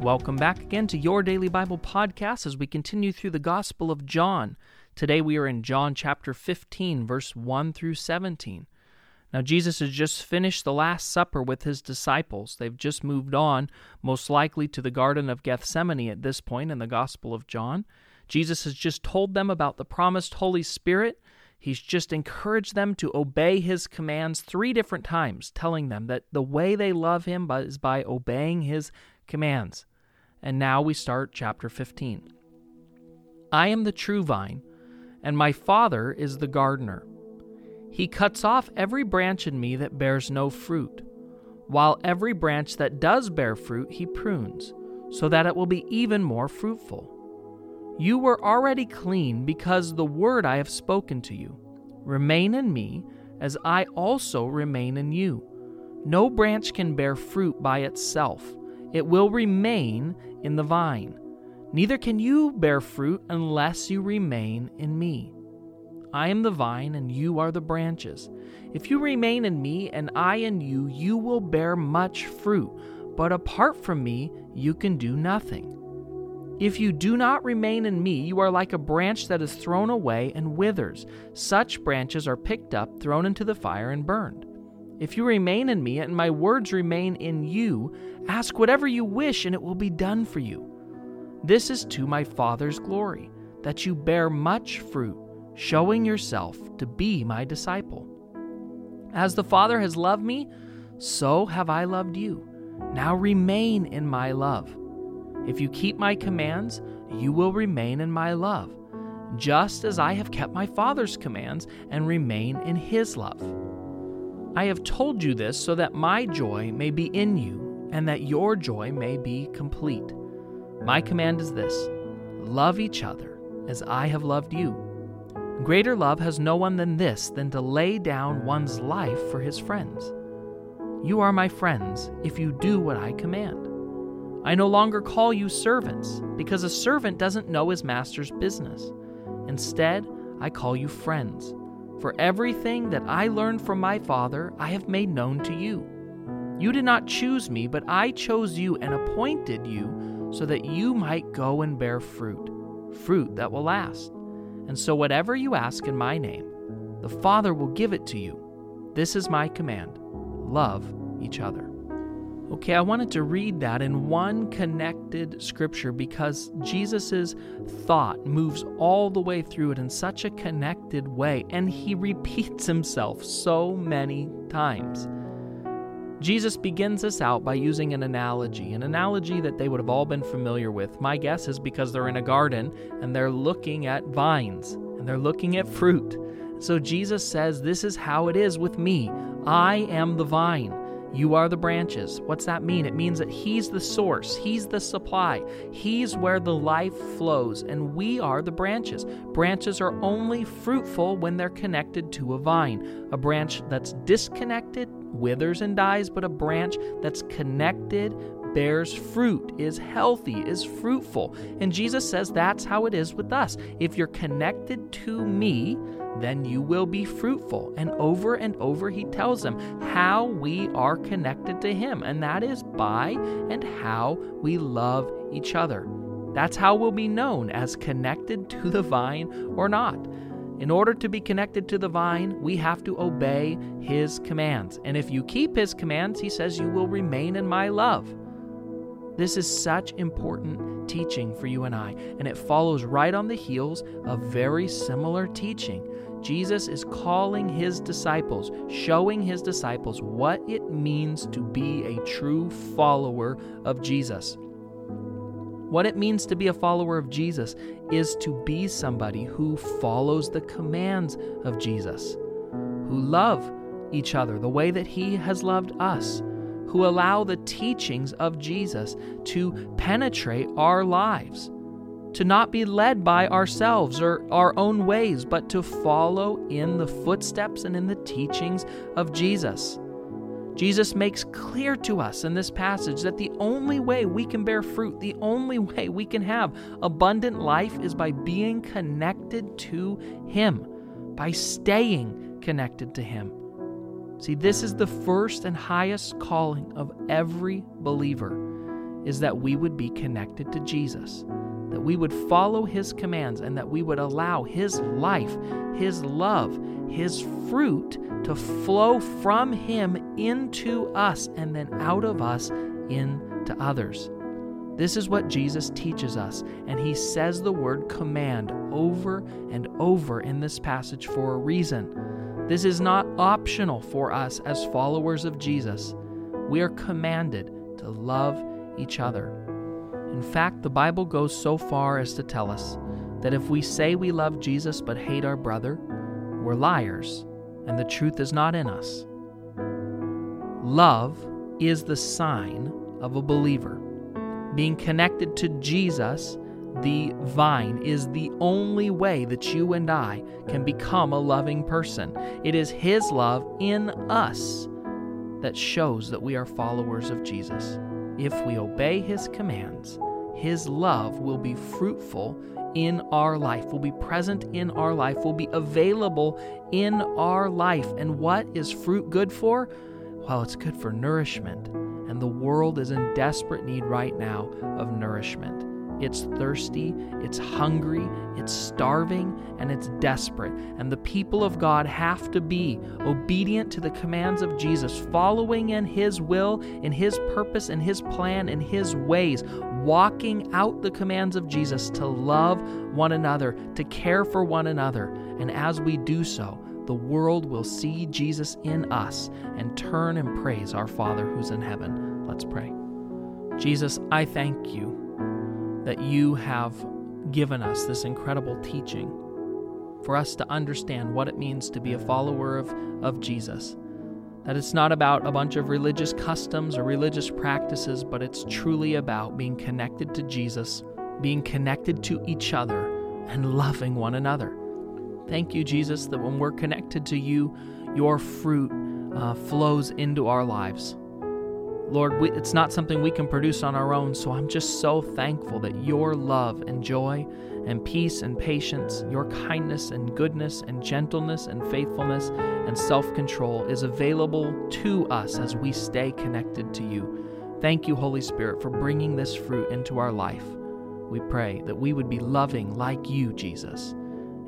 Welcome back again to Your Daily Bible Podcast as we continue through the Gospel of John. Today we are in John chapter 15, verse 1 through 17. Now, Jesus has just finished the Last Supper with his disciples. They've just moved on, most likely to the Garden of Gethsemane at this point in the Gospel of John. Jesus has just told them about the promised Holy Spirit. He's just encouraged them to obey his commands three different times, telling them that the way they love him is by obeying his commands. And now we start chapter 15. I am the true vine, and my Father is the gardener. He cuts off every branch in me that bears no fruit, while every branch that does bear fruit he prunes, so that it will be even more fruitful. You were already clean because the word I have spoken to you. Remain in me, as I also remain in you. No branch can bear fruit by itself it will remain in the vine. Neither can you bear fruit unless you remain in me. I am the vine, and you are the branches. If you remain in me, and I in you, you will bear much fruit. But apart from me, you can do nothing. If you do not remain in me, you are like a branch that is thrown away and withers. Such branches are picked up, thrown into the fire, and burned. If you remain in me and my words remain in you, ask whatever you wish and it will be done for you. This is to my Father's glory, that you bear much fruit, showing yourself to be my disciple. As the Father has loved me, so have I loved you. Now remain in my love. If you keep my commands, you will remain in my love, just as I have kept my Father's commands and remain in his love. I have told you this so that my joy may be in you, and that your joy may be complete. My command is this love each other as I have loved you. Greater love has no one than this, than to lay down one's life for his friends. You are my friends if you do what I command. I no longer call you servants, because a servant doesn't know his master's business. Instead, I call you friends. For everything that I learned from my Father, I have made known to you. You did not choose me, but I chose you and appointed you so that you might go and bear fruit, fruit that will last. And so, whatever you ask in my name, the Father will give it to you. This is my command love each other. Okay, I wanted to read that in one connected scripture because Jesus' thought moves all the way through it in such a connected way, and he repeats himself so many times. Jesus begins this out by using an analogy, an analogy that they would have all been familiar with. My guess is because they're in a garden and they're looking at vines and they're looking at fruit. So Jesus says, This is how it is with me. I am the vine. You are the branches. What's that mean? It means that He's the source, He's the supply, He's where the life flows, and we are the branches. Branches are only fruitful when they're connected to a vine. A branch that's disconnected withers and dies, but a branch that's connected bears fruit, is healthy, is fruitful. And Jesus says that's how it is with us. If you're connected to me, then you will be fruitful. And over and over, he tells them how we are connected to him, and that is by and how we love each other. That's how we'll be known as connected to the vine or not. In order to be connected to the vine, we have to obey his commands. And if you keep his commands, he says, you will remain in my love. This is such important teaching for you and I, and it follows right on the heels of very similar teaching. Jesus is calling his disciples, showing his disciples what it means to be a true follower of Jesus. What it means to be a follower of Jesus is to be somebody who follows the commands of Jesus, who love each other the way that he has loved us who allow the teachings of Jesus to penetrate our lives. to not be led by ourselves or our own ways, but to follow in the footsteps and in the teachings of Jesus. Jesus makes clear to us in this passage that the only way we can bear fruit, the only way we can have abundant life is by being connected to Him, by staying connected to Him. See, this is the first and highest calling of every believer is that we would be connected to Jesus, that we would follow his commands and that we would allow his life, his love, his fruit to flow from him into us and then out of us into others. This is what Jesus teaches us, and he says the word command over and over in this passage for a reason. This is not optional for us as followers of Jesus. We are commanded to love each other. In fact, the Bible goes so far as to tell us that if we say we love Jesus but hate our brother, we're liars, and the truth is not in us. Love is the sign of a believer. Being connected to Jesus the vine is the only way that you and I can become a loving person. It is His love in us that shows that we are followers of Jesus. If we obey His commands, His love will be fruitful in our life, will be present in our life, will be available in our life. And what is fruit good for? Well, it's good for nourishment. And the world is in desperate need right now of nourishment. It's thirsty, it's hungry, it's starving, and it's desperate. And the people of God have to be obedient to the commands of Jesus, following in His will, in His purpose, in His plan, in His ways, walking out the commands of Jesus to love one another, to care for one another. And as we do so, the world will see Jesus in us and turn and praise our Father who's in heaven. Let's pray. Jesus, I thank you that you have given us this incredible teaching for us to understand what it means to be a follower of, of Jesus. That it's not about a bunch of religious customs or religious practices, but it's truly about being connected to Jesus, being connected to each other, and loving one another. Thank you, Jesus, that when we're connected to you, your fruit uh, flows into our lives. Lord, we, it's not something we can produce on our own, so I'm just so thankful that your love and joy and peace and patience, your kindness and goodness and gentleness and faithfulness and self control is available to us as we stay connected to you. Thank you, Holy Spirit, for bringing this fruit into our life. We pray that we would be loving like you, Jesus.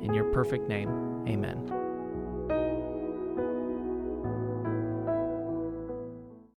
In your perfect name, amen.